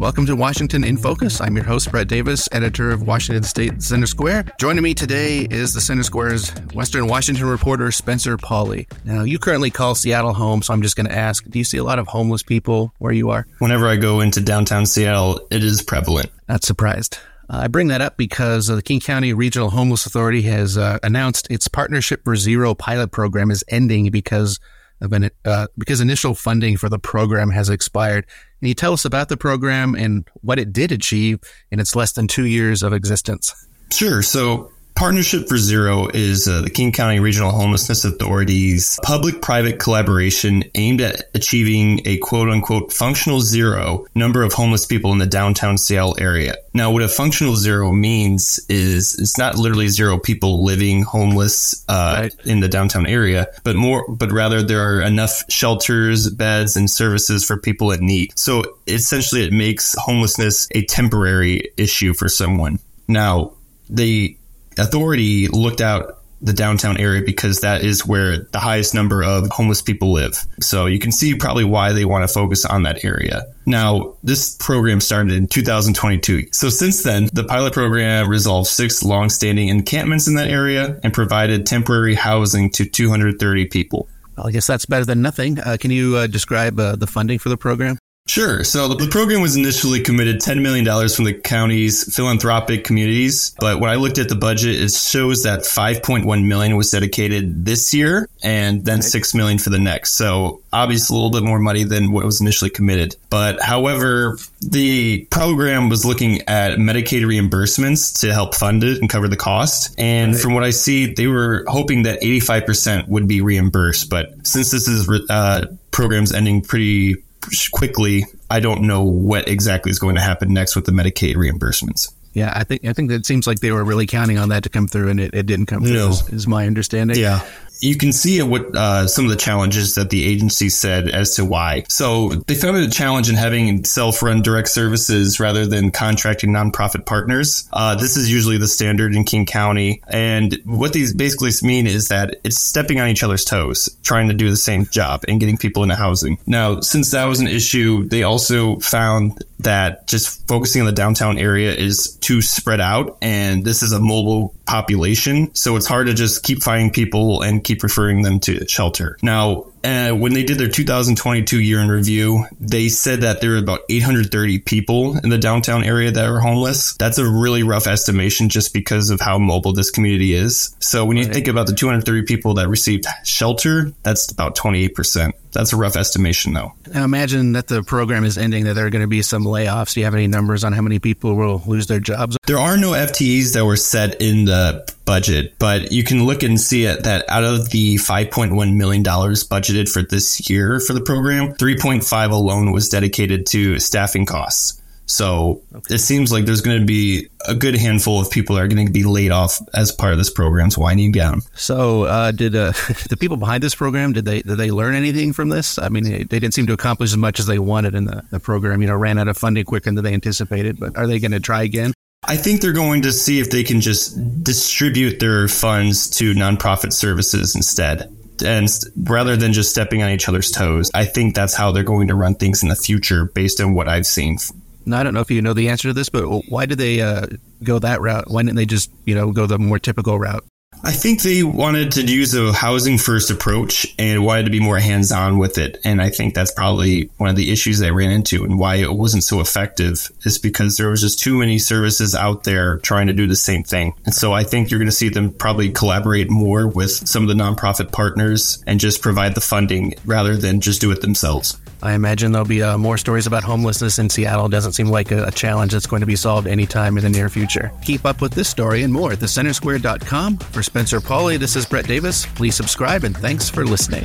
Welcome to Washington in Focus. I'm your host, Brett Davis, editor of Washington State Center Square. Joining me today is the Center Square's Western Washington reporter, Spencer Pauly. Now, you currently call Seattle home, so I'm just going to ask do you see a lot of homeless people where you are? Whenever I go into downtown Seattle, it is prevalent. Not surprised. Uh, I bring that up because uh, the King County Regional Homeless Authority has uh, announced its Partnership for Zero pilot program is ending because of an, uh, because initial funding for the program has expired. Can you tell us about the program and what it did achieve in its less than two years of existence? Sure. So Partnership for Zero is uh, the King County Regional Homelessness Authority's public private collaboration aimed at achieving a quote unquote functional zero number of homeless people in the downtown Seattle area. Now, what a functional zero means is it's not literally zero people living homeless uh, right. in the downtown area, but more, but rather there are enough shelters, beds, and services for people in need. So essentially, it makes homelessness a temporary issue for someone. Now, the authority looked out the downtown area because that is where the highest number of homeless people live. So you can see probably why they want to focus on that area. Now, this program started in 2022. So since then, the pilot program resolved six long-standing encampments in that area and provided temporary housing to 230 people. Well, I guess that's better than nothing. Uh, can you uh, describe uh, the funding for the program? Sure. So the program was initially committed $10 million from the county's philanthropic communities. But when I looked at the budget, it shows that 5.1 million was dedicated this year and then 6 million for the next. So obviously a little bit more money than what was initially committed. But however, the program was looking at Medicaid reimbursements to help fund it and cover the cost. And right. from what I see, they were hoping that 85% would be reimbursed. But since this is uh, programs ending pretty quickly, I don't know what exactly is going to happen next with the Medicaid reimbursements. Yeah, I think I think it seems like they were really counting on that to come through, and it, it didn't come through. No. Is, is my understanding. Yeah, you can see what uh, some of the challenges that the agency said as to why. So they found it a challenge in having self-run direct services rather than contracting nonprofit partners. Uh, this is usually the standard in King County, and what these basically mean is that it's stepping on each other's toes, trying to do the same job and getting people into housing. Now, since that was an issue, they also found that just focusing on the downtown area is too spread out, and this is a mobile population, so it's hard to just keep finding people and keep referring them to shelter. Now, uh, when they did their 2022 year in review, they said that there were about 830 people in the downtown area that were homeless. That's a really rough estimation just because of how mobile this community is. So when you think about the 230 people that received shelter, that's about 28%. That's a rough estimation, though. Now imagine that the program is ending, that there are going to be some layoffs. Do you have any numbers on how many people will lose their jobs? There are no FTEs that were set in the budget, but you can look and see it that out of the $5.1 million budgeted for this year for the program, 3.5 alone was dedicated to staffing costs. So okay. it seems like there's going to be a good handful of people that are going to be laid off as part of this program's winding down. So uh, did uh, the people behind this program did they did they learn anything from this? I mean, they, they didn't seem to accomplish as much as they wanted in the, the program. You know, ran out of funding quicker than they anticipated. But are they going to try again? I think they're going to see if they can just distribute their funds to nonprofit services instead. And rather than just stepping on each other's toes, I think that's how they're going to run things in the future based on what I've seen. Now, I don't know if you know the answer to this, but why did they uh, go that route? Why didn't they just, you know, go the more typical route? I think they wanted to use a housing first approach and wanted to be more hands on with it. And I think that's probably one of the issues they ran into and why it wasn't so effective is because there was just too many services out there trying to do the same thing. And so I think you're going to see them probably collaborate more with some of the nonprofit partners and just provide the funding rather than just do it themselves. I imagine there'll be uh, more stories about homelessness in Seattle. It doesn't seem like a, a, challenge that's going to be solved anytime in the near future. Keep up with this story and more at thecentersquare.com. For Spencer Pauly, this is Brett Davis. Please subscribe and thanks for listening.